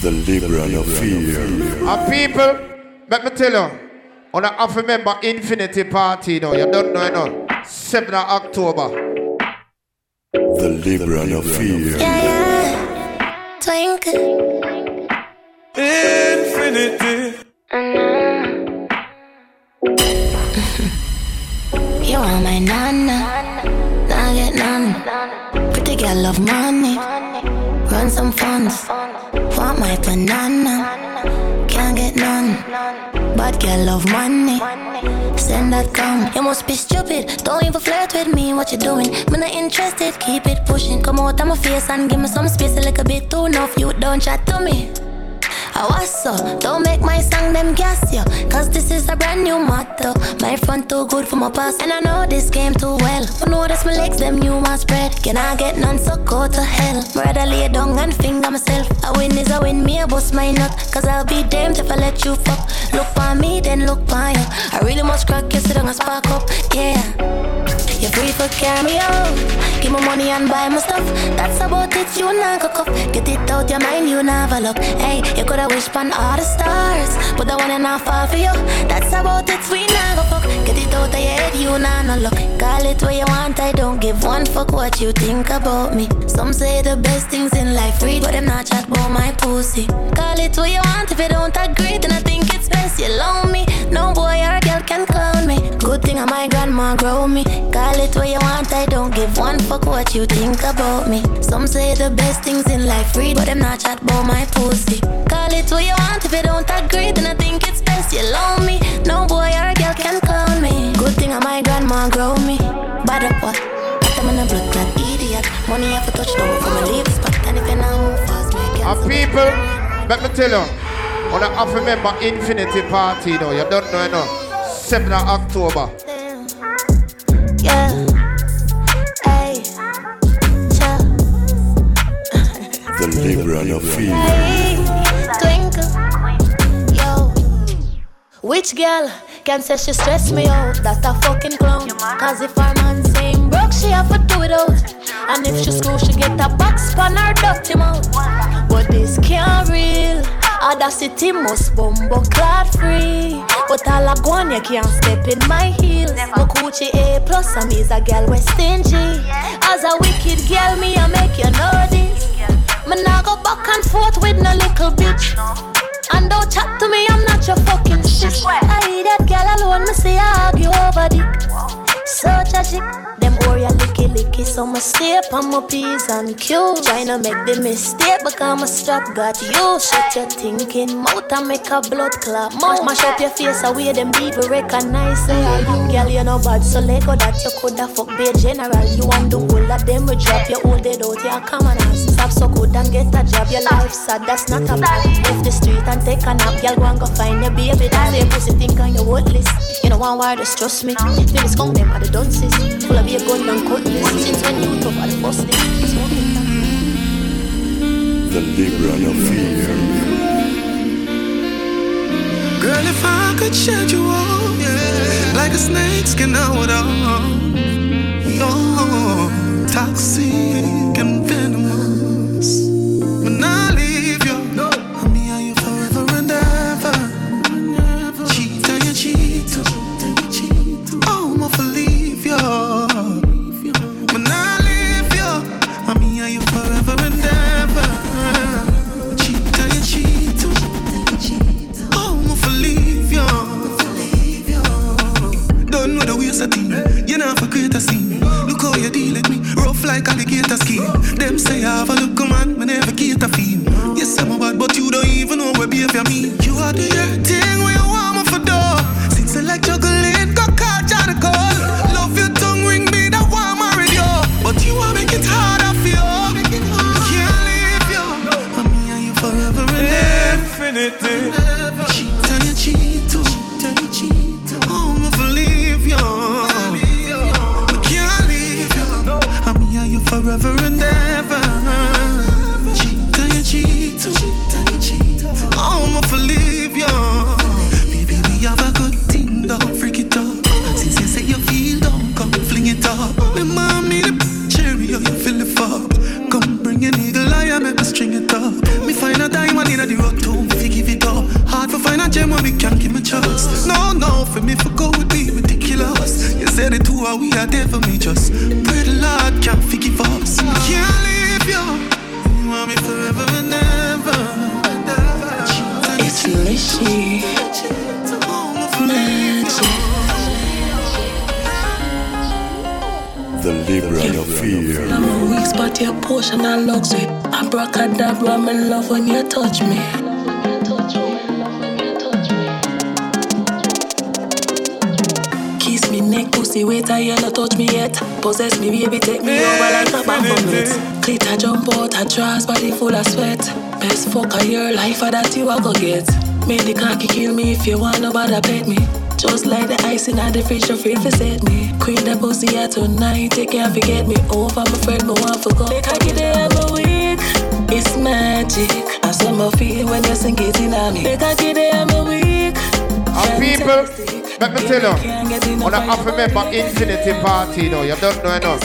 The Libran of Fear. And people, let me tell you, on a half remember Infinity Party now. You don't know, you know. 7th of October. The Libra Affair. Yeah, yeah. Twinkle. Infinity. You are my nana. Nah get none. Pretty girl love money. Run some funds. Want my banana. Can't get none. Bad girl love money. Send that come. You must be stupid. Don't even flirt with me. What you doing? Me not interested. Keep it pushing. Come out of my face and give me some space. A little bit too enough. You don't chat to me. I was so Don't make my song them gas you Cause this is a brand new motto. My front too good for my past And I know this game too well. I know that's my legs them new must spread. Can I get none so go to hell? Murder lay down and finger myself. A win is a win me a bust my nut Cause I'll be damned if I let you fuck. Look for me then look for you I really must crack you sit down and spark up. Yeah you're free for carry out. Give me money and buy my stuff. That's about it, you not go cuff. Get it out your mind, you never look. Hey, you coulda wished on all the stars, but the one and not fall for you. That's about it, we not go fuck. Get it out of your head, you not no look. Call it what you want, I don't give one fuck what you think about me. Some say the best things in life read, but them not chat about my pussy. Call it what you want, if you don't agree, then I think it's best you loan me. No boy or girl can clown me. Good thing my grandma grow me. Call it what you want, I don't give one fuck what you think about me. Some say the best things in life read, but them not chat about my pussy. Call it what you want, if you don't agree, then I think it's best you loan me. No boy or girl can clown me. Good thing my grandma grow me. Bad up what? Them in a blood clot idiot. Money have to touch down for my leave spot, and if you now move fast, make it. People, let me tell you, on a half member Infinity Party now. You don't know, know. 7th of October. Yeah. Hey. Cha. The Libra Affair. Hey. Twinkle. Yo. Which girl can say she stress me out? That a fucking clown. Cause if her man saying broke, she have to do it out. And if she screw, she get a box pan her dirty mouth. But this can't real. Audacity must bumbo clad free. But all I go on, you can't step in my heels. My Gucci A plus, I'm is a girl we stingy. As a wicked girl, me I make you know this. Me nah go back and forth with no little bitch. And don't chat to me, I'm not your fucking shit. So my step on my P's and Q's. Tryna make the mistake, because my strap got you. Shut your thinking mouth and make a blood clot. Mash, mash up your face away, them people recognize say are you. Girl, you know bad, so let go that you coulda fuck be a general. You want the whole of them, we drop your old dead out, your common ass. Stop so good and get a job, your life sad, that's not a plan. Left the street and take a nap, girl, go and go find your baby. That's a pussy think on your worthless. You know one word, just trust me. Feel come them are the dunces. Full of your gun and cutlass. The Libran of Fear. Girl, if I could shed you off, yeah, like a snake skin out on. Oh, toxic and venomous. Thing. You know for create a scene. Look how you deal with me. Rough like alligator skin. Them say I have a look man, me never get a feel. Yes, I'm a bad, but you don't even know where behavior mean. You are the Possess me, baby, take me over like a baphomet. Clit I jump out, I trust, body full of sweat. Best fuck of your life, or that you a go get. Make the cocky kill me if you want nobody pet me. Just like the ice in the fridge, you feel for set me. Queen the pussy out tonight, you can't forget me. Over my friend, me want for go. Make I get it, I'm a week. It's magic. I saw my feet when you sing it in me. Make I get it, I'm a week. And people, let me tell you, on the half member Infinity Party, though, you don't know enough.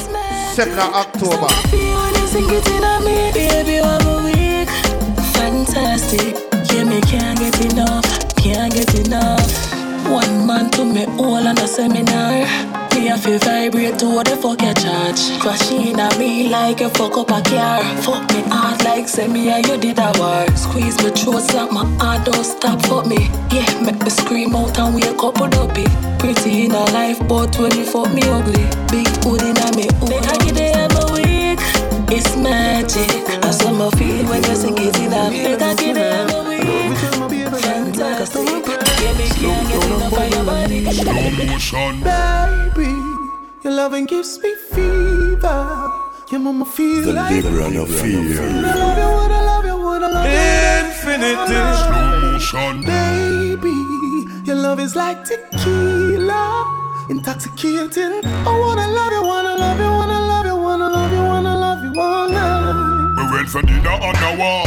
7th of October. A. Fantastic. Yeah, me can't get enough, can't get enough. One man to me all on a seminar. Me a feel vibrate to what the fuck you charge. Crashing at me like a fuck up a car. Fuck me hard like say me and you did a war. Squeeze my throat slap my heart don't stop fuck me. Yeah, make me scream out and wake up with up it. Pretty in a life, but when you fuck me ugly. Big hood in a me. Make I get it every week. It's magic. I saw my feel when you sing it in a me. Make I get it every week. Fantastic. Yeah, me can't get enough of your body. Slow motion. Baby, your loving gives me fever. Your mama feel The like Libra of I Fear. love you, would I love you, would I love you. Infinity. Slow motion. Baby, your love is like tequila, intoxicating. I wanna love you, wanna love you, wanna love you, wanna love you, wanna love you all night. We went for dinner on the wall.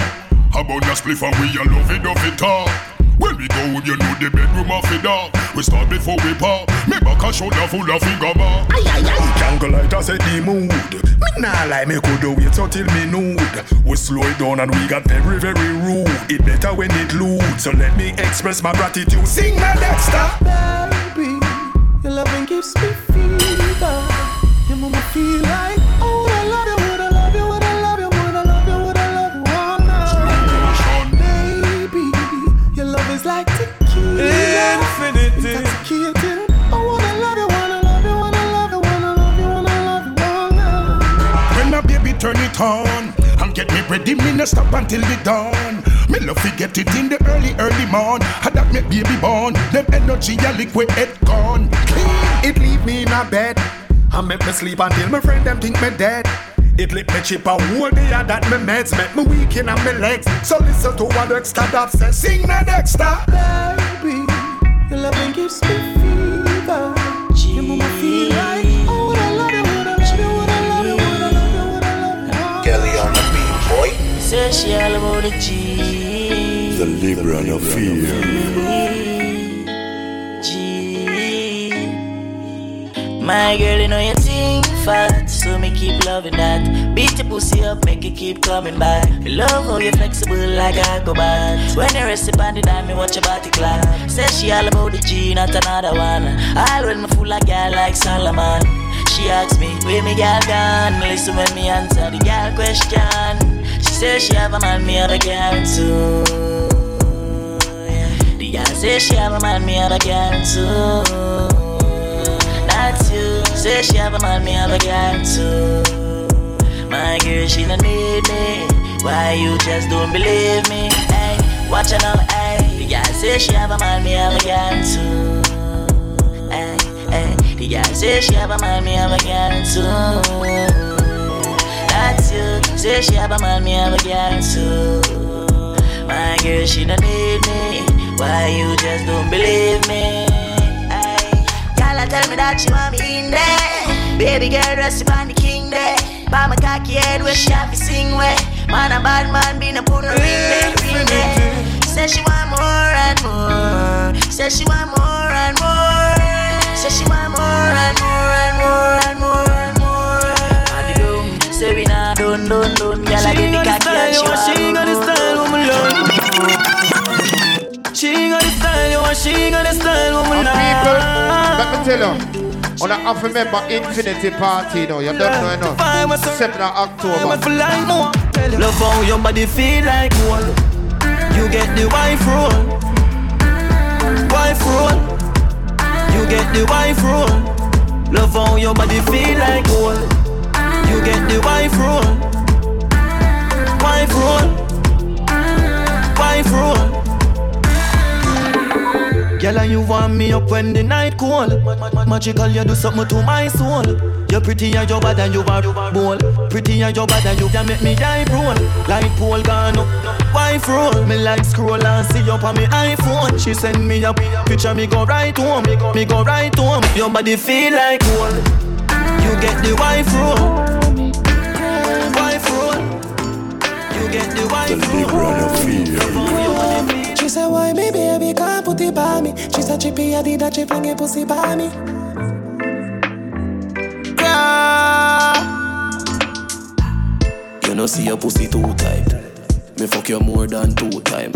How about the spliff and we a love it, love it all. When we go, you know the bedroom off it up. We start before we pop. Me back a shoulder full of figure bar. Aye, aye, aye. Jungle light a set the mood. Me nah lie, me coulda wait until me nude. We slow it down and we got very, very rude. It better when it lewd. So let me express my gratitude. Sing my Dexta. Baby, your loving gives me fever. Your mama feel like, it on and get me ready, me no stop until the dawn. Me love to get it in the early, early morn. Had that make baby born. Them energy a liquid head gone. Clean. It leave me in a bed. And make me sleep until my friend them think me dead. It lit me chip a whole day and that me meds make me weak in my legs. So listen to what Dexta Daps says. Sing my Dexta. Baby, your loving gives me boy. Say she all about the G. The Libra Affair. G. My girl, you know you think fat, so me keep loving that. Beat your pussy up, make it keep coming back. Love how you flexible like a acrobat. When you rest upon the dime, me watch your body clap. Say she all about the G, not another one. All when me full of girl like Solomon. She asks me, where me girl gone? Listen when me answer the girl question. Says she have a man, me have a girl too. The girl say she have a man, me have a girl too. Not you. Say she have a man, me have a girl too. My girl, she don't need me. Why you just don't believe me? Hey, watch her now, hey. The girl say she have a man, me have a girl too. Hey, hey. The girl say she have a man, me have a girl too. You. Say she have a man, me have a girl too. My girl, she don't need me. Why you just don't believe me? I tell me that she want me in there. Baby girl, dress up on the king there. By my cocky head where she have to sing where. Man, a bad man, be no put no ring there, ring. Say she want more and more. Say she want more and more. Say she want more and more and more and more and more. And room, say we nah done, done, done. Girl, I get the cocky and she want She got the style, woman love. She got the style, Cause she got a style woman. People, let me tell you. On a half member Infinity Party, you know, you don't know enough. 7th of October. Love how your body feel like one. You get the wife roll. Wife roll. You get the wife roll. Love how your body feel like one. You get the wife roll. Wife roll. Wife roll. Girl, and you warm me up when the night cold. Magical, you do something to my soul. You're pretty and you're bad and you are bold. Pretty and you're bad and you can make me die roll. Pole gone up, wife roll. Me like scroll and see up on me iPhone. She send me a picture, me go right home. Me go right home. Your body feel like gold. You get the wife roll. Wife roll. You get the wife roll. She said, why me baby can't put it by me? She said, chippy, I did that, she fling it pussy by me. Yeah. You know see your pussy too tight. Me fuck you more than two time.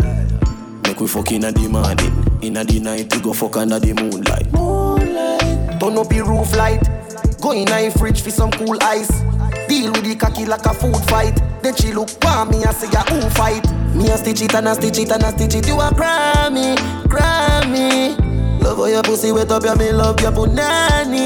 Make we fuck inna the morning, inna the night we go fuck under the moonlight. Moonlight. Turn up your roof light. Go in a fridge for some cool ice. Deal with the cocky like a food fight. Then she look for me and say, ya who fight? Me a stitch it and a stitch it and a stitch it. You a Grammy, Grammy. Love how your pussy wet up, yeah, me love your punani.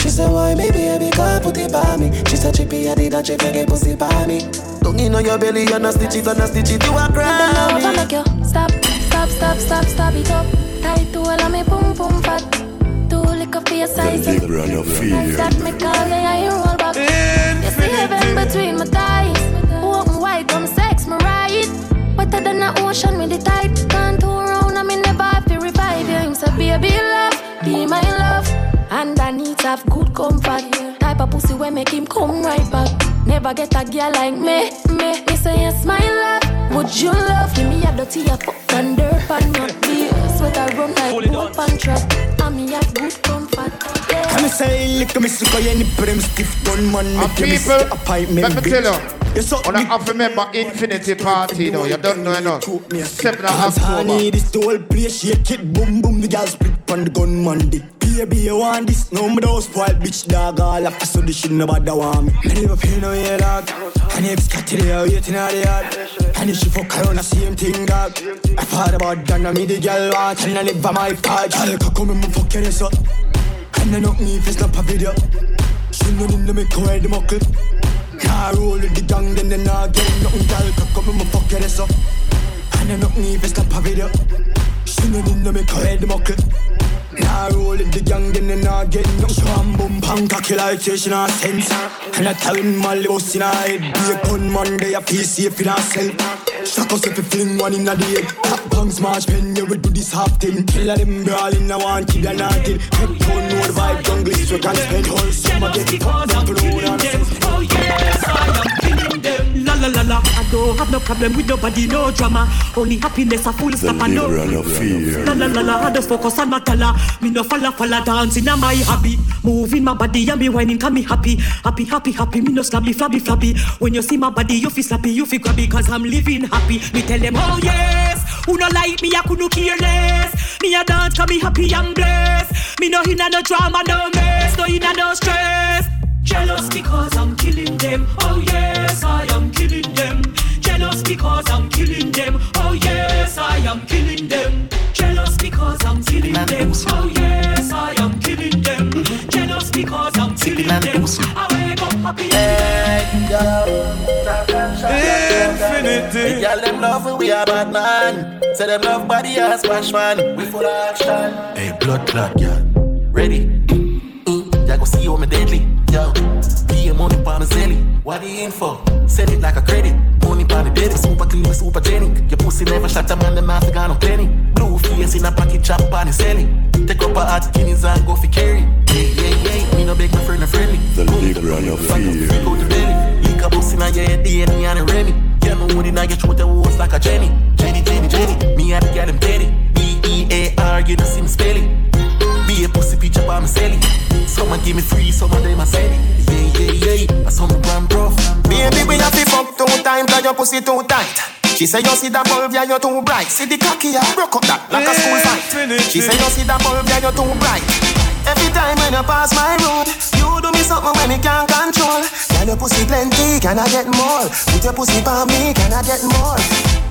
She said, why me baby can't put it by me? She said, chippy, I did that, she get pussy by me. Don't in on your belly and a stitch it and a stitch it. You a Grammy. You stop, stop, stop, stop, stop it up. Tight to all of me boom boom fat. Two lick up for your size. The Libra Affair. That me call you, I roll back. You see heaven between my thighs. Open wide, come sex me right. Wetter than the ocean with the tide. Can't turn around, I me never have to revive you. Him say, baby love, be my love. And I need to have good comfort. Type of pussy where make him come right back. Never get a girl like me, me. Me say yes, my love. Would you love Give me a dirty a fuck and dirt and not be Sweat I run like boat and trap And me have good comfort Come say lick me suka ye ni prem stiff gun man And people, let me tell you on a half member Infinity Party, you know, you don't know enough. Seven of October. This the whole place shake it, boom boom, the girls split on the gunman dick. Baby, you want this? No, me don't spoil bitch dog. All after so this shit nobody want me. Me never feel no way dog. And if it's today, I'm waiting out the yard. And if she fuck around, the same thing dog. I thought about that, now me the girl want, and I live by my part. Girl, come and me fuck your ass up. I know me if it's not a video. Know in the make her the with the gang, then they not get nothing. Girl, come and me fuck your ass up. And I know me if it's not a video. In the make her the muckle. Now I roll with the gang, then they not get no Sham boom cocky like she not sense And I tell my boss in her head Be a gunman, they a feel safe in herself Shock us if you fling one in the head Bang smash pen, you will do this half thing. Kill of them brawling, I want kid and not kill Head know the vibe, jungle. Is we can spend Whole summer get fucked up, Oh yes, I am La la la. I don't have no problem with nobody, no drama. Only happiness, a full stop and no fear. La la la la, I just focus on my color. Me no follow follow dancing, I'm my hobby. Moving my body and me whining, can me happy. Happy, happy, happy, me no slabby, flabby, flabby. When you see my body, you feel slappy, you feel grabby Cause I'm living happy. Me tell them, oh yes. Who no like me, I couldn't care less. Me a dance, cause me happy and blessed. Me no inna no drama, no mess. No inna no stress Jealous because I'm killing them. Oh yes, I am killing them. Jealous because I'm killing them. Oh yes, I am killing them. Jealous because I'm killing them. Oh yes, I am killing them. Jealous because I'm killing them. I wake up happy. Infinity. Girl, them love when we are bad man. Say them love body as smash man. We full of action. Hey, blood clot, girl. Ready? Mm, ya go see how me deadly. Yo, money pa me zelly. What the info? Send it like a credit. Money pa the belly. Super clean, super genic. Your pussy never shot a man, the mouth got no penny. Blue face in a pocket, chop pa the selling. Take up a hot guineas and go for carry. Yeah, yeah, yeah. Me no beg my friend, no friendly. The Libra Affair. Out the belly. Lick a a your head, DNA and a Remy. Get me wood in a your throat, the horse like a Jenny. Jenny, Jenny, Jenny. Me and the girl, them petty. B-E-A-R, you know see me spelling. Be a pussy picture by me selling. Someone give me free, someone them I sell it. Yeah, yeah, yeah. I saw me brand rough. Baby, we have to fuck two times, cause your pussy too tight. She say you see that bulb, yeah, you're too bright. See the cocky, yeah, broke up that like a school fight. She say you see that bulb, yeah, you're too bright. Every time when you pass my road, you do me something when me can't control. Can your pussy plenty? Can I get more? Put your pussy on me? Can I get more?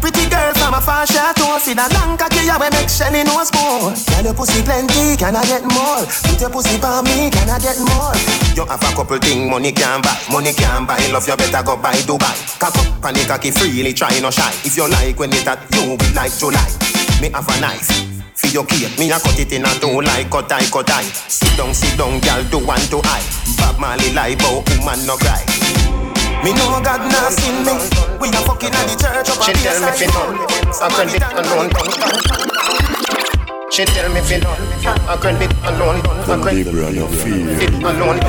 Pretty girl from a far chateau, see that long cocky yeah, we make Shelly nose more. Can your pussy plenty? Can I get more? Put your pussy on me? Can I get more? You have a couple thing money can buy, money can buy. Love you better go buy Dubai. Cock up panic cocky freely, try no shy. If you like when it at you be like July. Me have a knife. For your cake, me a cut it in a two like cut eye, cut eye. Sit down, sit down, girl, do one to eye. Bob Marley lie, but woman no cry. Me know God not seen me. We a fucking at the church up She tell me fi done, I credit alone. She tell me fi done, I credit alone done. I credit it alone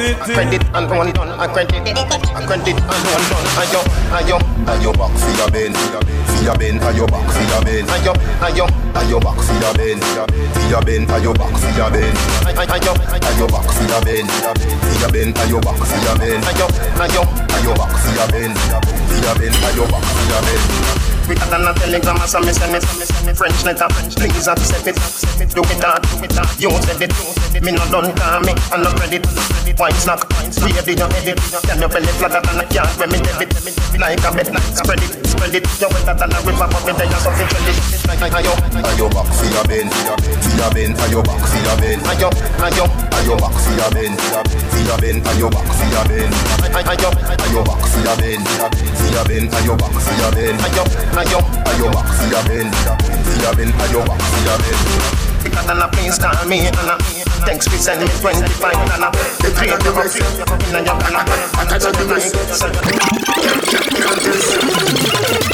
done. I credit alone done. I credit, I credit alone done. Ayo, ayo, ayo back for your ben, for your ben, ayo back for your ben, ayo, ayo, ayo back for your ben, for your ben, ayo back for your ben, ayo, ayo back for your ben, for your ben, ayo back for your ben, ayo, ayo, ayo back for your ben, for your ben, ayo back for your ben. Quicker than a telegram, send me, send me French letter. Please accept it, do it hard, do it uh. hard. You said it, me no done call me, I no credit. Wine snack, ready your edit. Can your belly flatter than a yard when me debit? Like a bed, spread it, spread it. You wetter than a river, but me there you something credit. Ayo, ayo back for your ben, for your ben, ayo back for your ben. Ayo, ayo, ayo back for your ben, for your ben, ayo back for your ben. Ayo, ayo back for your ben, for your ben, ayo back for your ayo, ayo back ben, ayo back for your ben. Because then a please Thanks for sending me 25 and a The three of you go feel you in your I touch the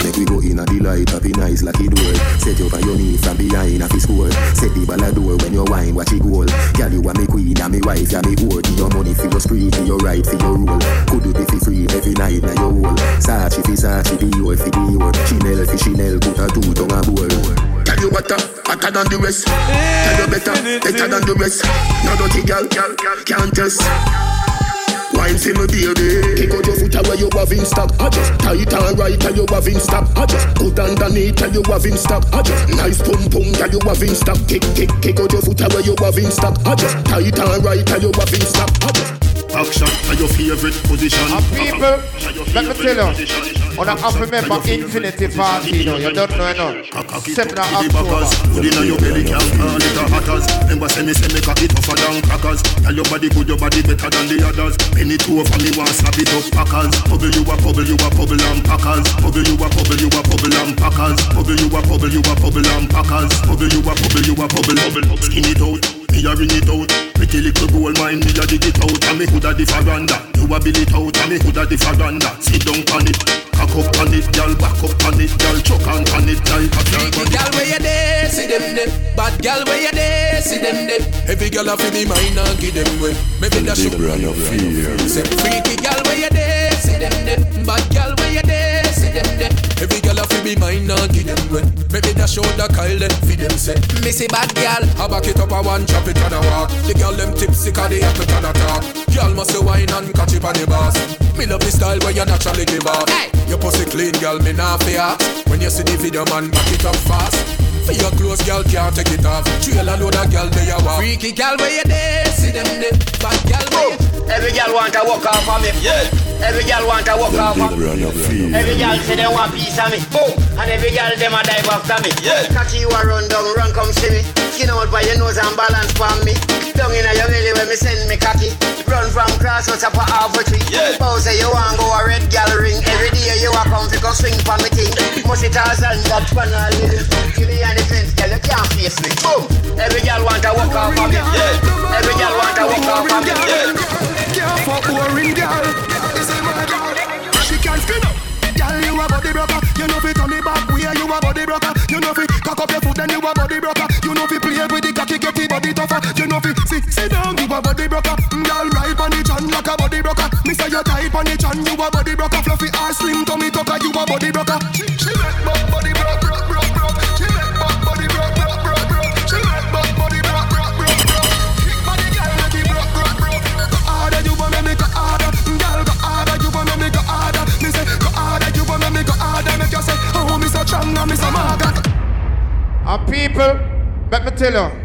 Make we go in a delight, happy nice like it door. Set you on your knee from behind a fist score. Set the ball door when you wine, watch it goal. Girl, you are me queen, and me wife, and me whore. Your money for your spree, give your right for your rule. Could do the free every night now your whole. Sachi fi Sachi, Dior fi Dior. Chanel fi Chanel, put a two tongue a bowl. Tell you better, uh, hotter than the rest. Tell you better, better than the rest. No dirty girl, girl, girl, can't test. Wine for me baby Kick out your foot away you have in stock. I just tight and right and you have in stock. I just good underneath and you have in stock. I just nice pum pum and you have in stock. Kick, kick, kick out your foot away you have in stock. I just tight and right and you have in stock. I just Action are your favorite position. And people, let me tell you, on a half member Infinity Party, you know, you don't know, know. 7 October. Food inna your belly can't call it a hatters. Remember say me say me cock it tougher than crackers. Tell your body good, your body better than the others. Penny two for me want slap it up packers. Bubble you a bubble, you a bubble and packers. Bubble you a bubble, you a bubble and packers. Bubble you a bubble, you a bubble and packers. Bubble you a bubble, you a bubble, bubble. Skin it out me a ring it out. Pretty little gold mine, me a dig it out. And me coulda the faranda. You a bill it out, and me coulda the faranda. Sit down on it, cock up on it, girl, back up on it, girl, choke on on it, like girl. Freaky girl where you there, see them there. Bad girl where you there, see them there. Every girl a fi be mine and give them way. Maybe that show. Say freaky girl where you there, see them there. Bad girl where you there, see them there. Every a fi be mine and give them way. Maybe that show the Kyle then fi them say. Me say bad girl, I back it up a one chop it and a walk. The girl them tipsy 'cause they have to turn a talk. Girl must say wine and catch it on the boss. Me love the style where you naturally give off. Hey. Your pussy clean, girl, me nah fear. When you see the video, man, back it up fast. For your clothes, girl, can't take it off. Trail a load of girl, they a walk. Freaky girl, where you there? See them there. Bad girl, where you oh. Every girl want to walk off of me. Yeah. Every girl want to walk off of me. Every girl say they want piece of me. Boom. And every girl them a dive after me. Yeah. Catchy you a run down, run come see me. Skin out by your nose and balance for me. Down in your belly when me send me cocky. Run from cross what's up a half a tree. Yeah. Bow say you want go a red gal ring. Every day you a come to come swing for me thing. Must it all and that fun all living. Give me any fence, girl you can't face me. Boom. Every girl want to walk off of me. Yeah. Every girl want to walk off of me. Yeah. Can't fuck boring girl. This is my girl. She can't spin up. A body broker. You know fi turn it back way. You a body broker. You know fi cock up your foot then you a body broker. You know fi play with the cocky get the body tougher. You know fi sit sit down. You a body broker. Mm, girl, ride on the chan like a body broker. Me say you tight on the chan. You a body broker. Fluffy ass slim tummy tucker. You a body broker. And people, let me tell you,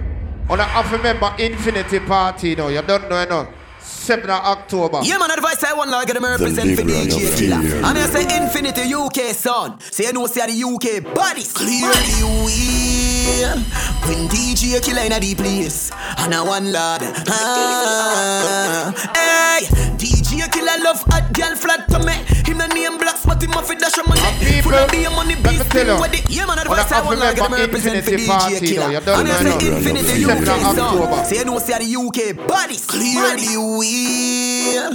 on a half remember Infinity Party, you know, you don't know, you know. 7th October. Yeah, man, advice I want like them represent for DJ Killer. And I say Infinity UK son. Say you know see the UK bodies. Clearly When DJ Killer in a deep place. And I one lad. Ah, hey, DJ Killer love hot girl flat to me. Him the name blacks, but him off it dash money. Full of be a money beast. Yeah, man, advice I want like them represent for DJ Killer. And I say Infinity UK son. Say know see the UK bodies. Clearly wheel wheel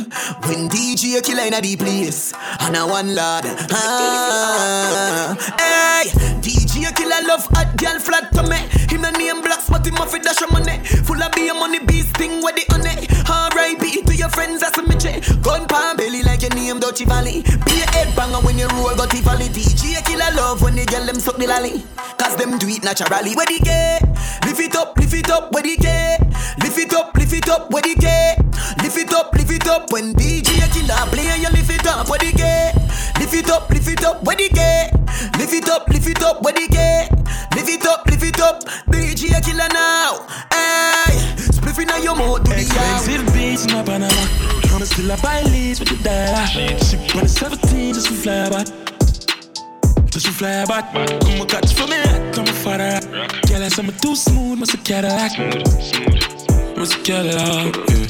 When DJ killer in a deep place And a one lad ah, Hey DJ killer love hot girl flat to me. Him the name black spot him off it dash money Full of beer money beast thing with the honey R.I.P. to your friends that's a mitche Gun palm belly like your name Dutchy Valley Be a head banger when you roll got Valley DJ killer love when they girl them suck the lolly Cause them do it naturally Where the gay Lift it up, lift it up, where the gay Lift it up, lift it up, where the gay Lift it up, lift it up when DJ killer play you lift it up where the gay. Lift it up, lift it up where the gay. Lift it up, lift it up where the gay. Lift it up, lift it up. DJ killer now. Hey, spliffing on your mouth to the Expensive beats in my Panama. I'm still a buy leads with the dollar. On the 17 just to fly back. Just to fly back. Come on, catch for me. Come on, father. Girl, I am too smooth, must a Cadillac. Must a Cadillac. Yeah.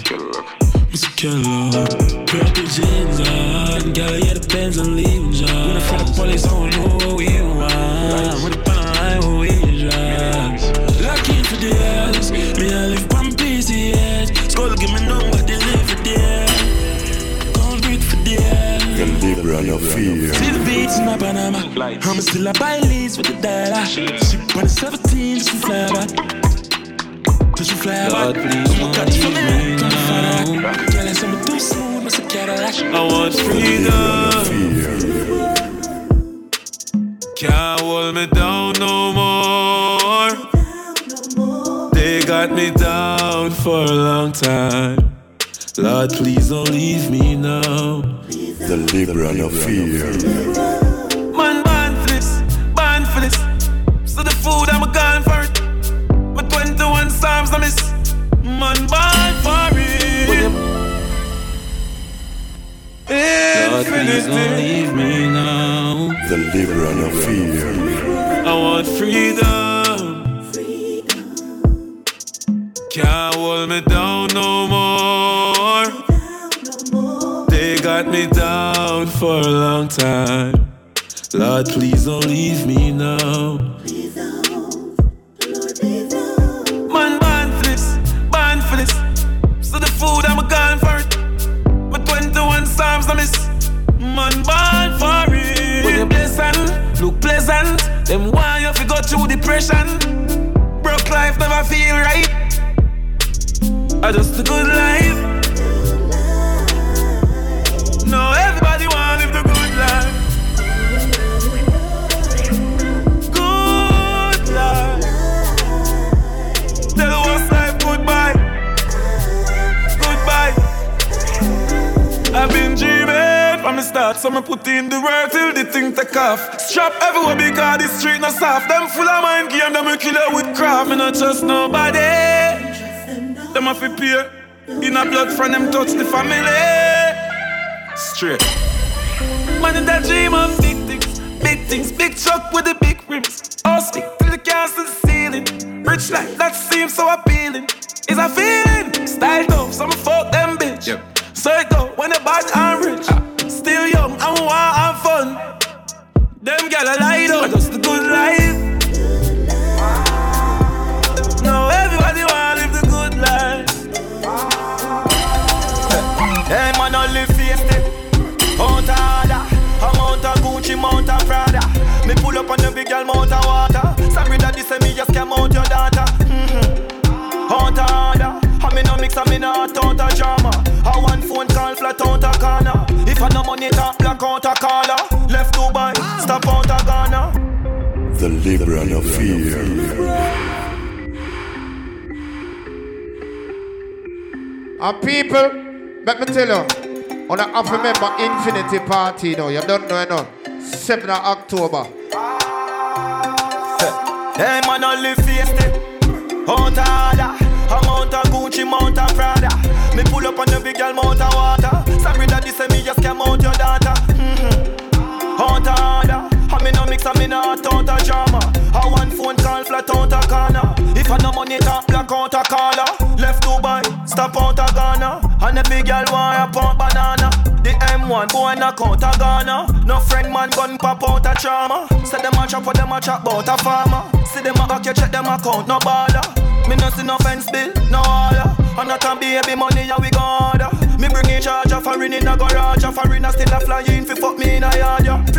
Mr. Killer. Purple jeans on, girl, yeah, the Benz and leaving job. When I find the police, I don't know what we want. With the pan line, what we drive. Lucky for the ass, me I live PCS. Skull give me number, they live for the air. Concrete for the air. The Libra no fear. See the beats in my Panama. I'm still a buy leads with the dollar. Ship on the 17, just to fly back. Cause you fly Lord, please don't leave me now. Girl, I'm something too smooth, must have Cadillac. I want freedom. Can't hold me down no got me down for a long time. Lord, please don't leave me now. The Libra of fear. Man, ban for this, ban for this. So the food, I'm a gun for it. My 21 Psalms I miss Man born for it God, please don't leave me now The liver no fear I want freedom Can't hold me down no more They got me down for a long time Lord, please don't leave me now Man band flips, ban flips. So the food, I'm a gun for it. My 21 Psalms, I miss. Man, born for it. When you pleasant, look pleasant. Them why you fi go through depression. Broke life never feel right. I just a good life. No, everybody want live the good life. Good life. Tell the life goodbye. Goodbye. I've been dreaming from the start, so me put in the work till the thing take off. Strap everywhere because the street no soft. Them full of mind game, them we kill it with craft. Me not trust nobody. Them have to pay. In a blood from them touch the family. Straight. Man in that dream of big things, big things, big truck with the big rims. All stick to the castle ceiling. Rich life that seems so appealing. Is a feeling, style tough, some fuck them bitch. Yep. So it go when the bad and rich. Ah. Still young, I am want have fun. Them gyal a lie down, girl, Mount a water. Sorry daddy say me just came out your daughter. Mm-hmm. Mount Ada, I me no mix, I me not out a drama. I one phone call flat out a corner. If I no money, talk black out a caller. Left Dubai, stop out a Ghana. The Libra no fear. And people, let me tell you, on a half remember Infinity Party now. You don't know, you know. 7th of October. Hey man, I live feisty. Out order. Amount of Gucci, mount of Prada. Me pull up on the big girl, mount of water. Sorry that this me just came out your daughter. Mm-hmm. Out order. Me no mix, I me no hot out a drama. I one phone call flat out a corner. If I no money talk, black out a caller. Left Dubai, stop out a Ghana. And the big girl want a pound banana. The M1 boy knock out a Ghana. No friend man gun pop out a trauma. Say them a chop, for them a chop bout a farmer. See them a back, you check them account, no baller. Me no see no fence bill, no order. And not a baby money, yeah we go order. Me bring in charger, foreign in a garage, a foreigner still a flying fi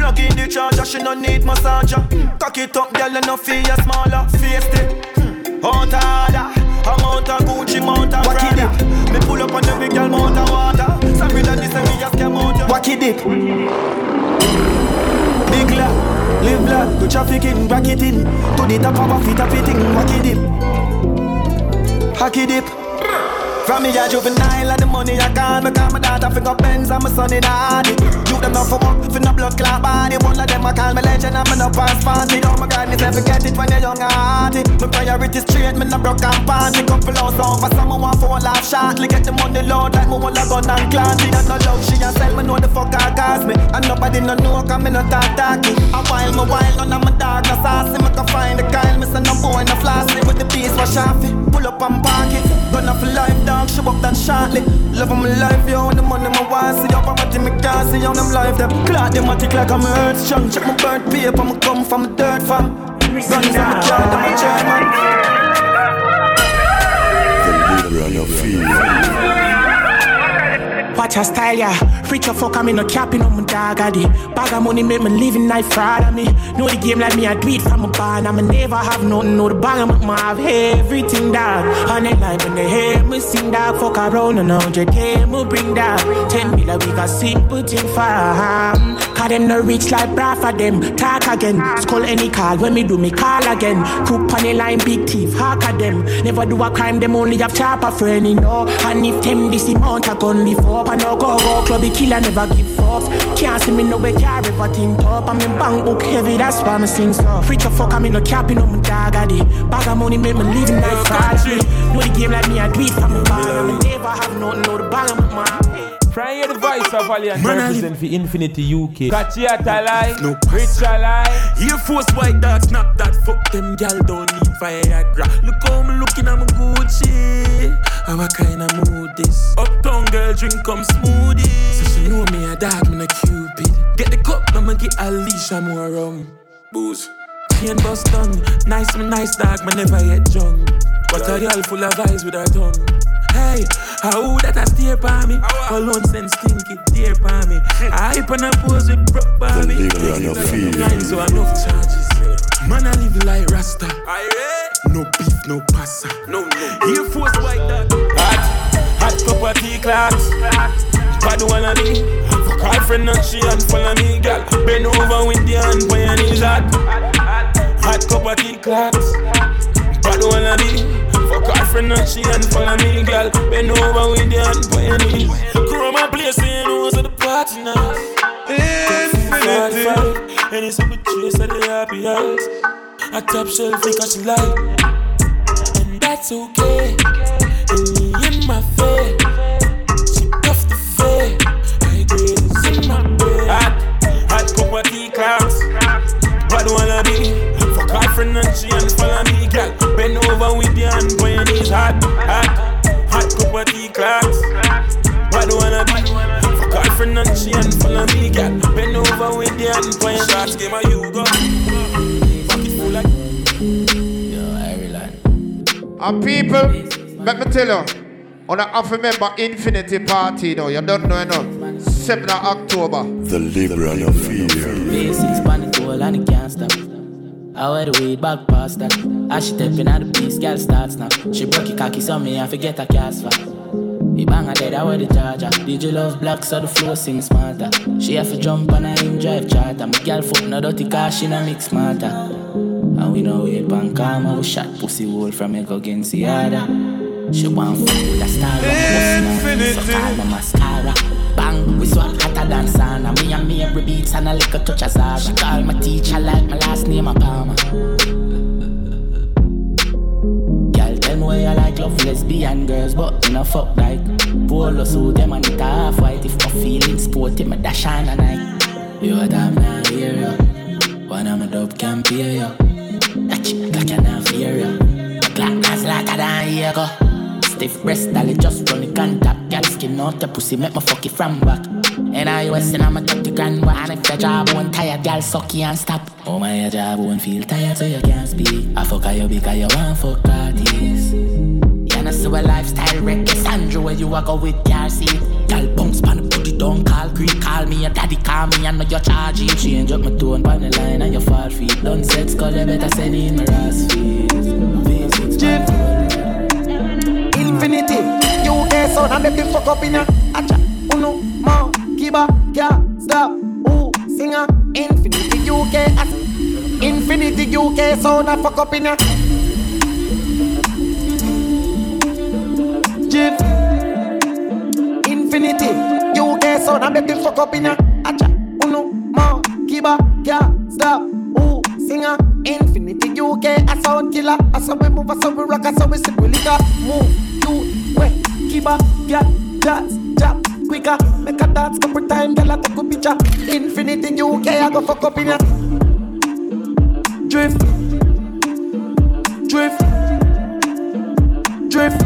Plug in the charger, she no need massager. Cock it up, girl, you no feel ya smaller. Face it, hmm. out order. Amount of Gucci, mount of Prada. Me pull up on the big girl, mount of water. Sorry that this and me just came out. Wacky dip. Big lad, live lad, do trafficking, rack it in. To the top of a feet, a fitting, wacky dip. Hacky dip. From me a juvenile and the money I call Me call my daughter fi go Benz and my son in Hardy You them not for work, fi no blood clot body. One of them I call me legend and me no pass party. Don't my God, me say forget it when you're young and hearty My priorities straight, me no broke and party. Couple house over, some I want for life shortly. Get the money load like me want a gun and clan She don't know love, she a sell, me know the fuck I cause me. And nobody no know, cause me no talk talky. A while, me while, none of my dog no saucy Me can find the Kyle, me say no boy no flossy With the piece wash off it, pull up and park it. Gonna for life down dog, she up that shortly. Love my life, yo, the money my wife, see. Yo, poverty me can't see on them life, them. Clock them, I tick like I'm earth strong. Check my birth paper, me come from a dirt farm. Guns on my car, them a German. The Libra no feel. Watch her style, yeah. A fuck, I'm in a capping on my dog, addy. Bag of money make me living life fraud of me. Know the game like me, I do it from a barn. I'ma never have nothing, know the bag, I'ma have everything, dog. On the line, when they hear me sing, dog. Fuck around and 100k, me bring dog. Ten me like we got simple thing farm. Cause them no rich like bra for them. Talk again, skull any call. When me do me call again. Crook on the line, big thief, hack at them. Never do a crime, them only have chopper friend, you know. And if them this amount, I gun live up. I no go go clubby killer, never give up. Can't see me no way, carry everything top. I'm in bank book heavy, that's why me sing so. Preach a fuck, I'm in no capping on my dog, addy. Bag of money make me live in life fraud. Know the game like me, I do it from my bag. I'ma never have nothing, know the bag of my man. Try hear the voice of Valiant represent for Infinity UK. Catchy at a lie, no rich a lie. Air Force white dog, not that. Fuck them gal, don't need Viagra. Look how me looking, I'm Gucci. How what kind of mood this? Uptown girl drink come smoothie. So she know me a dog, me a cupid. Get the cup, I'ma get Alicia more rum. Booze. Chain bust tongue. Nice, me nice dog, me never yet drunk. But a girl full of eyes with her tongue. Hey, how that a stare by me? Alone send stinky dear by me. I hype and I pose with broke by me. Line so enough charges. Man, I live like Rasta. Eh? No beef, no pasta. No, no. Air Force white dog. Hot, hot cup of tea class. Bad one of me. Fuck her friend and she and follow me, girl. Bend over with the hand by your knees. Hot, hot cup of tea class. Bad one of me. Fuck her friend and she and follow me, girl. Bend over with the hand by your knees. Chroma place, you know, so the party now. Infinity. And it's a good trace of the happy hours. A top shelf because she like. And that's okay. And me in my face. She cuff the face. I grade is in my bed. Hot, hot cup of tea class. Bad wanna be. Fuck her friend and she and follow me, over with the hand by your knees. Hot, hot, hot cup of tea class. Bad wanna be. Fuck her friend and she and follow me, girl. Bend over with the hand by your. Shots game of you go. Fuck it full like. And people, let me tell you, on a half member Infinity Party now, you don't know enough. 7th of October. The Libra no fear. Basics pan the goal and it can't stop. I wear the weed back past that. As she stepping out the piece, girl starts now. She broke your cocky, so me I forget a cast for. He bang her dead, I wear the charger. Did you love black, so the flow sing smarter. She have to jump on I him drive charter. My girl foot no dirty car, she no mix smarter. And we know it pan karma, we shot pussy hole from a go against the other. She want fuck with a star, Infinity. so call my mascara. We swap hotter than sauna. Me and me every beats and a little touch of Zara. She call my teacher like my last name a Palmer. know you like love lesbian girls, but you know fuck like polo suit them and it half white. If my feelings feeling sporty, me dash on a night. You a damn now hear ya. One of my dope can pay ya. That chick like you not fear ya. Clap that's like I don't hear. Stiff breast, dolly just run the contact. Girl skin out the pussy, make my fuck it from back. And I was in, I'ma talk the grand one. And if your job won't tired, girl, suck you and stop. Oh my, your job won't feel tired, so you can't speak. I fuck you because you want fuck artists. You know, so a lifestyle wreck. Yes, Andrew, where you a go with car seat. Girl, bounce pan the booty, don't call Greek, call me. Your daddy call me, I know you're charging. Change up my tone, pan the line, and your fall feet. Don't set skull, you better send in my ass feet. Sound, and me fuck up in ya. Acha, uno, more, kiba, yeah, stop, ooh, singer, Infinity, UK, as Infinity, UK sound, I fuck up in ya. Jeff. Infinity, UK sound, and me fuck up in ya. Acha, uno, more, kiba, yeah, stop, ooh, singer, Infinity, UK, a sound killer. I saw we move, I saw we rock, I saw we sip, we liquor. Move, you, wet, keeper, yeah, dance, jump, quicker. Make a dance couple time, girl, I take a picture. Infinity, UK, I go fuck up in ya. Drift, drift, drift.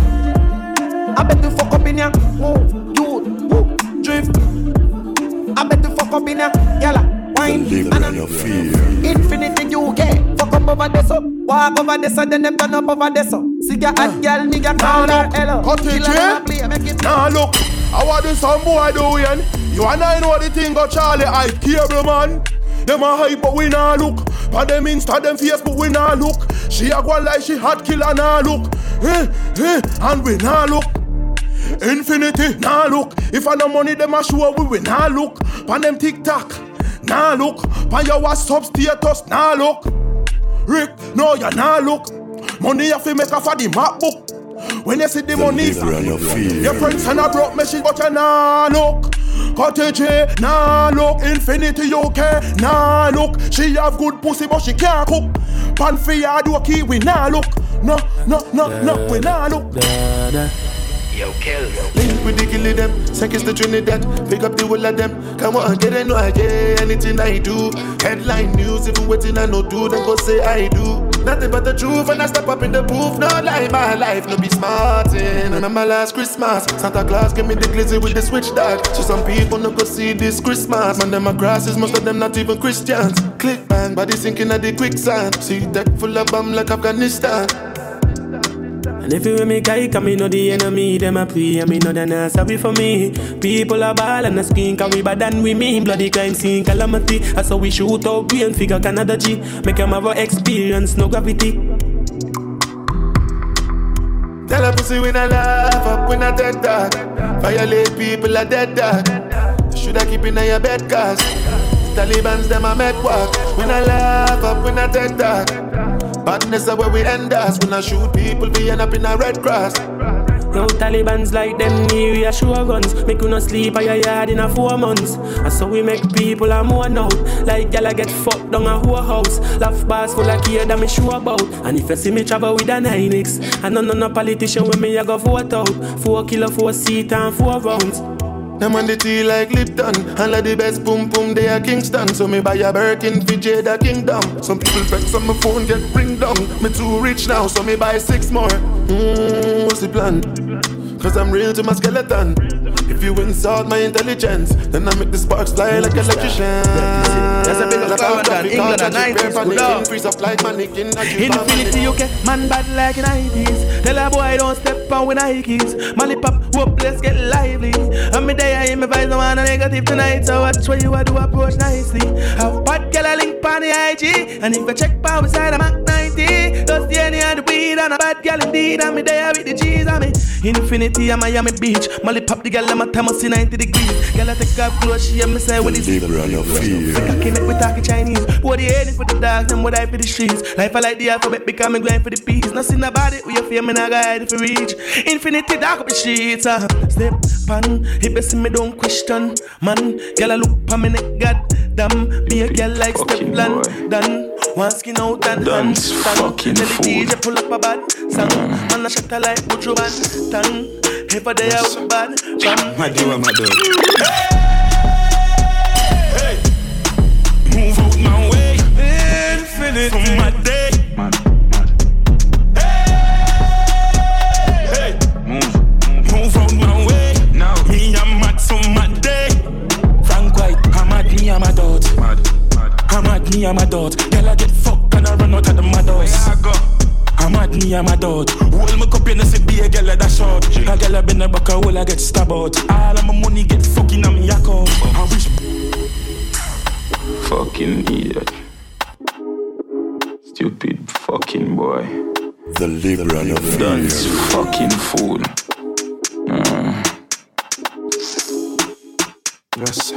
I bet you fuck up in ya. Move, you, move, drift. I bet you fuck up in ya, girl. Wine, and fear. Infinity UK, over this up, walk over this and then them turn up over this up. See ya hot girl, me get her hello. Cut it, yeah? play, make it Nah, look, I want this some boy doing. You and I know the thing got Charlie, I cable man. Them a hype, but we nah look. But them Insta, them Facebook, we nah look. She a go like she hot killer, nah look. Eh, eh, and we nah look. Infinity, nah look. If I no money, them a show we, we nah look. Pan them TikTok, nah look. Pan your WhatsApp status, nah look. Rick, no, you nah look. Money you fi make a for the MacBook. When you see the money, liver and your fear. friends and a broke message, but you nah look. Cottage, eh, nah look. Infinity UK, nah look. She have good pussy, but she can't cook. Pan for yard, key, we nah look. No, no, no, no, we nah look. Yo, kill. Link with the killie them, seconds to Trinidad. Pick up the whole of them. Come on, get it, no, I get anything I do. Headline news, you waiting, I no do, then go say I do. Nothing but the truth, and I step up in the booth. No lie, my life, no be smarting. Eh. Remember last Christmas, Santa Claus gave me the glizzy with the switch dog. So some people no go see this Christmas. Man, them grasses, most of them not even Christians. Click bang, body sinking at the quicksand. See deck full of bomb like Afghanistan. And if you with me guy, come me know the enemy, them a pray, and me know they not sorry for me. People are ball and a screen, can we bad than we mean. Bloody crime scene, calamity. That's how we shoot out brain figure Canada G. Make them have experience, no gravity. Tell a pussy when I laugh up when I dead dog. Violate people are dead dog. Should I keep in your bed cause Taliban's them a make walk. When I laugh up when I dead dog. Badness is where we end us. When I shoot people, we end up in a red cross. Yo, Taliban's like them new we sure guns. Make you no sleep at your yard in a four months. And so we make people a more out. Like gyal a get fucked down a whole house. Laugh bars full of care that me sure about. And if you see me travel with an 9X, I know no no politician with me I go vote out. Four kilo, four seat and four rounds. Them on the tea like Lipton. And like the best boom boom they are Kingston. So me buy a Birkin for Jada Kingdom. Some people vex on my phone get ring down Me too rich now so me buy six more. Mmm, what's the plan? Cause I'm real to my skeleton If you insult my intelligence Then I make the sparks fly like electrician There's a big Like Scotland, I'm England and 90s, good up. Freeze up like mannequin Infinity UK, man bad like 90s. Tell a boy I don't step on with Nikes. Molly pop, whoop, let's get lively. I'm me there, I'm advise no one a negative tonight. So watch what you a do approach nicely. Have bad girl a link on the IG. And if you check power beside I'm at 90. Just the any of the weed and a bad girl indeed. I'm me there with the G's on me. Infinity, I'm Miami Beach. Molly pop the girl, I'm a Thomas 90 degrees. Girl, I take off clothes, she and me say what is it? Liver and your fear. I came up with talking Chinese. What the head is for the dogs, and what I for the streets. Life I like the alphabet, become me grind for the peace. Nothing about it, we a fear, me not guide if you reach. Infinity dark up the streets, uh. Step pan, if you see me don't question. Man, girl I look pa me neck, god damn. Be a girl like step plan, done. One skin out and Dance stand. fucking Tell the fool. DJ pull up a bad song. Mm. Man, I shut a like Buju Ban. Tang. If a day I was bad. Bam. My do, my do. Move out my way. Infinite. From my day. I'm at me, I'm a dot. Girl, I get fucked and I run out of the mad house. I'm at me, I'm a dot. Hold my cup, you know, see be a girl that short. A girl I been a buck, a hole, I get stabbed out. All of my money get fucking on me account. I wish. Fucking idiot. Stupid fucking boy. The liberal of That's fucking fool. Mm. Yes.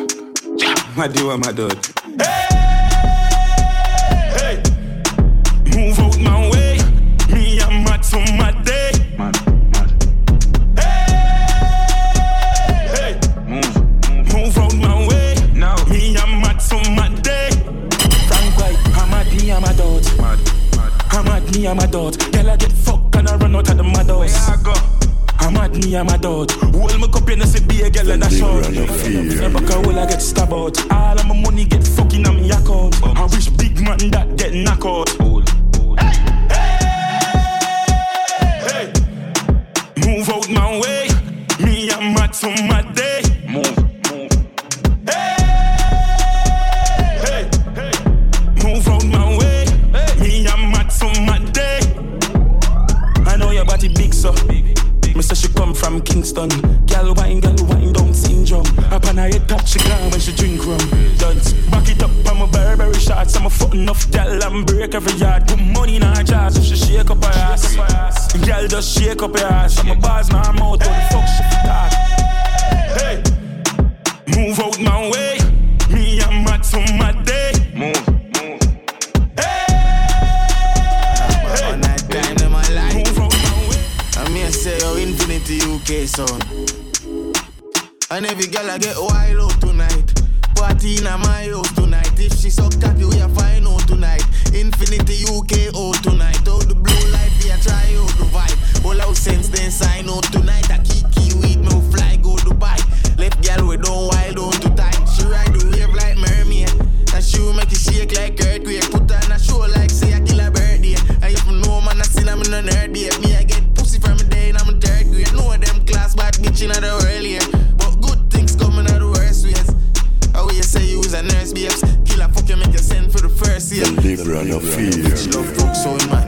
My do, my do. Me, I'm a dot. Girl, I get fucked and I run out of the mad house. I go? I'm at me, I'm a dot. Hold my cup, you know, see be a girl that short. The back a hole, I get stabbed out. All of my money get fucking on me account. I wish big man that get knocked out. Hey. hey, hey. Move out my way. Me, I'm mad from my day. Up her ass. I'm a bars in her mouth. What the fuck she talk? Hey, move out my way. Me I'm mad from my day. Move. Move! Hey! On that time in my life. I may say your infinity UK son. And every girl I get wild out tonight. Party in my house tonight. If she suck cocky, we a find out tonight. Infinity UK out tonight. All the blue light, we a try out the vibe. Sense then sign out tonight. I keep key with no fly, go Dubai. Left girl we don't wild on too tight. She ride the wave like mermaid. And she make it shake like earthquake. Put on a show like say I kill a birthday. And if you know man, I seen I'm in a nerd babe. Me I get pussy from a day and I'm a third grade. Know them class bad bitch in the world here. But good things coming out the worst ways. How you say you was a nurse babes? Kill a fuck you make a send for the first year. The liberal of She love broke soul man. Mm-hmm.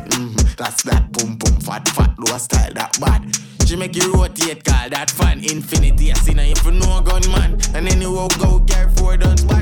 Make you rotate, call that fan infinity. I see now if you know a gun man. And then you walk go four guns don't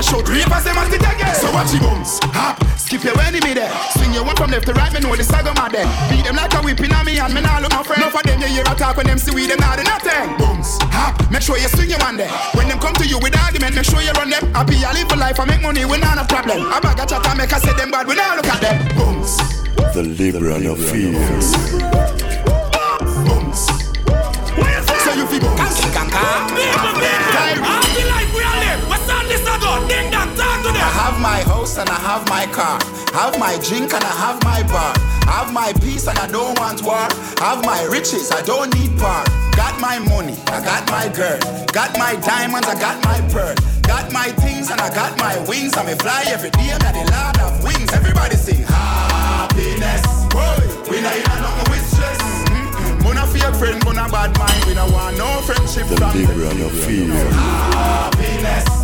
While everybody you shout, reapers them at it again. So watch your bones, hop, skip your enemy there. Swing your one from left to right, me know the saga mad there. Beat them like a whipping on me and me nah look my friend. No for them, you hear a talk when them see we, them not do nothing. Booms, hop, make sure you swing your one there. When them come to you with argument, make sure you run them. Happy, I live a life, I make money, we not a problem. I bag a chat, I make I say them bad, we not look at them. Booms. The liberal of fears. Have my house and I have my car. Have my drink and I have my bar. Have my peace and I don't want war. Have my riches, I don't need power. Got my money, I got my girl. Got my diamonds, I got my pearl. Got my things and I got my wings. I may fly every day, I'm the lord of wings. Everybody sing happiness. Boy, we not in nothing with stress. Mm-hmm. Mona fake friend, mona bad mind. We don't want no friendship the from. The fear. Happiness.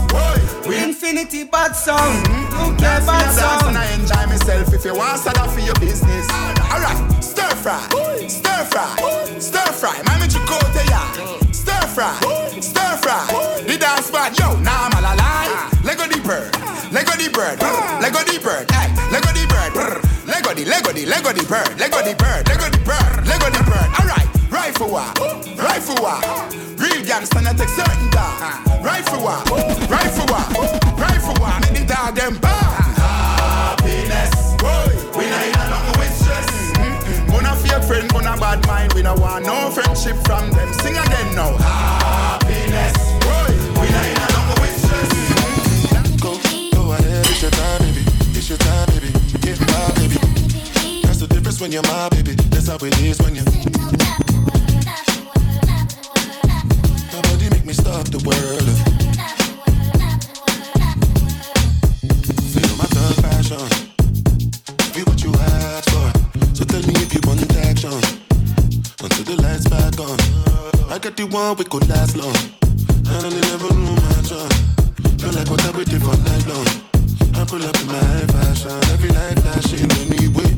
We infinity bad song. Mm-hmm. care bad song. And I enjoy myself. If you want to for your business. Alright, stir fry, stir fry, stir fry. Mami chikote ya. Stir fry, stir fry. The dance spot, yo, now I'm all alive. Lego the bird, Lego the bird, Lego the bird, hey, Lego the bird, Lego the, Lego the, Lego the bird, Lego the bird, Lego the bird, Lego the bird. Alright, rifle war, rifle war. Real gangster not take certain dog. Rifle war, rifle war, rifle war. Make the dog them bad. Happiness, boy, we not in a nothing with stress. Gonna fake friend, gonna bad mind. We don't want no friendship from them. Sing again now. Happiness, boy, we not in a nothing with stress. Go, go ahead, it's your time, baby. It's your time, baby. Get my baby. That's the difference when you're my baby. That's how it is when you. Me stop the world. Feel my thug passion. Be what you asked for. So tell me if you want action. Until the lights back on. I got the one we could last long. And I never knew my job. Feel like what I waited for night long. I pull up in my fashion. Every night flashing anyway.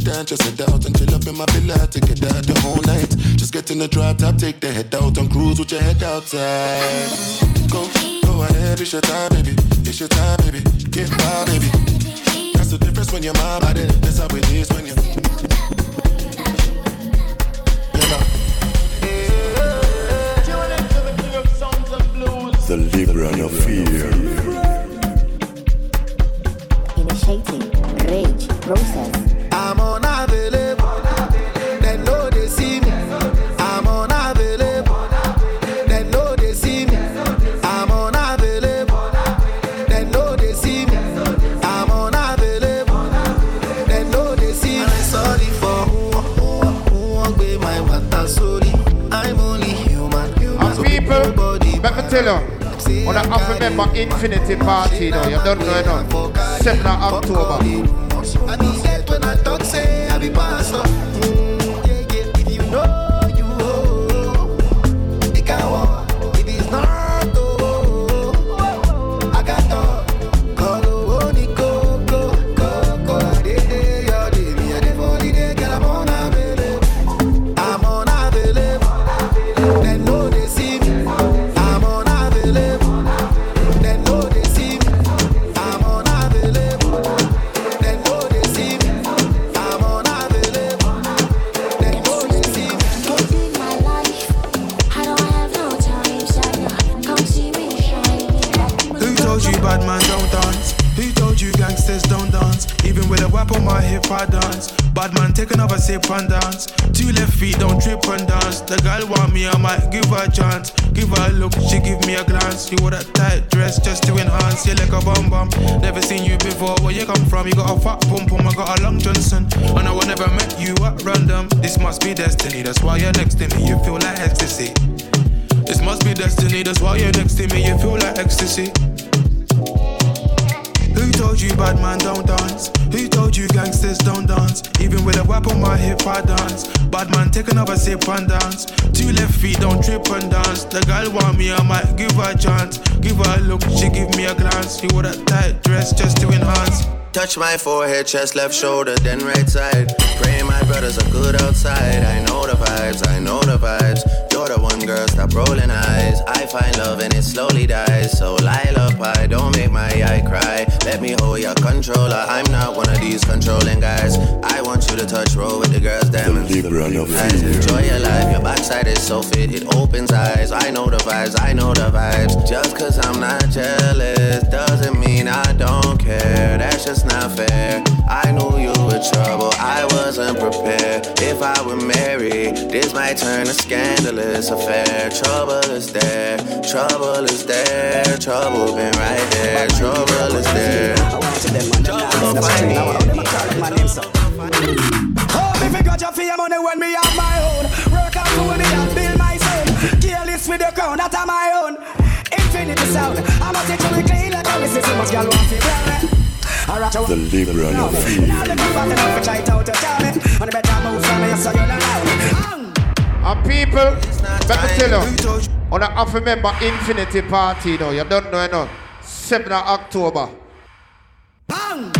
You can go ahead and just head out and chill up in my villa to get out the whole night. Just get in the drop top, take the head out and cruise with your head outside. Go, go ahead, it's your time, baby. It's your time, baby. Get wild, baby. That's the difference when you're my body. That's how it is when you're. The Libra of Fear. Initiating rage process. I'm unavailable. They know they see me. I'm unavailable. They know they see me. I'm unavailable. They know they see me. I'm unavailable. They know they see me. I'm sorry for who, who, who won't be my water. Sorry, I'm only human. human. And people, let tell you. On the half remember Infinity Party though, you don't know enough. 7th of October. The girl want me, I might give her a chance. Give her a look, she give me a glance. She wore that tight dress just to enhance. Touch my forehead, chest, left shoulder, then right side. Pray my brothers are good outside. I know the vibes, I know the vibes. Stop rolling eyes. I find love and it slowly dies. So lullaby, don't make my eye cry. Let me hold your controller. I'm not one of these controlling guys. I want you to touch roll with the girls, diamonds. Guys, enjoy your life. Your backside is so fit, it opens eyes. I know the vibes, I know the vibes. Just cause I'm not jealous doesn't mean I don't care. That's just not fair. I knew you were trouble, I wasn't prepared. If I were married, this might turn a scandalous affair. Trouble is there, trouble is there, trouble been right there, trouble is there. Trouble them so. Oh, if you got your fear money when me have my own. Work out for me and build my son. Careless with the crown, that my own. Infinity sound. I'ma take you clean like a. Must girl want to the Libra Affair. And people, let me tell you, on a half a member Infinity Party, you know, you don't know, you know, 7th October. Bang!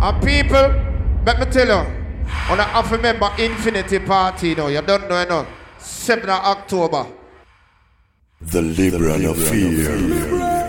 And people, let me tell you, on a half a member Infinity Party, you know, you don't know, you know, 7th October. The liberal of fear.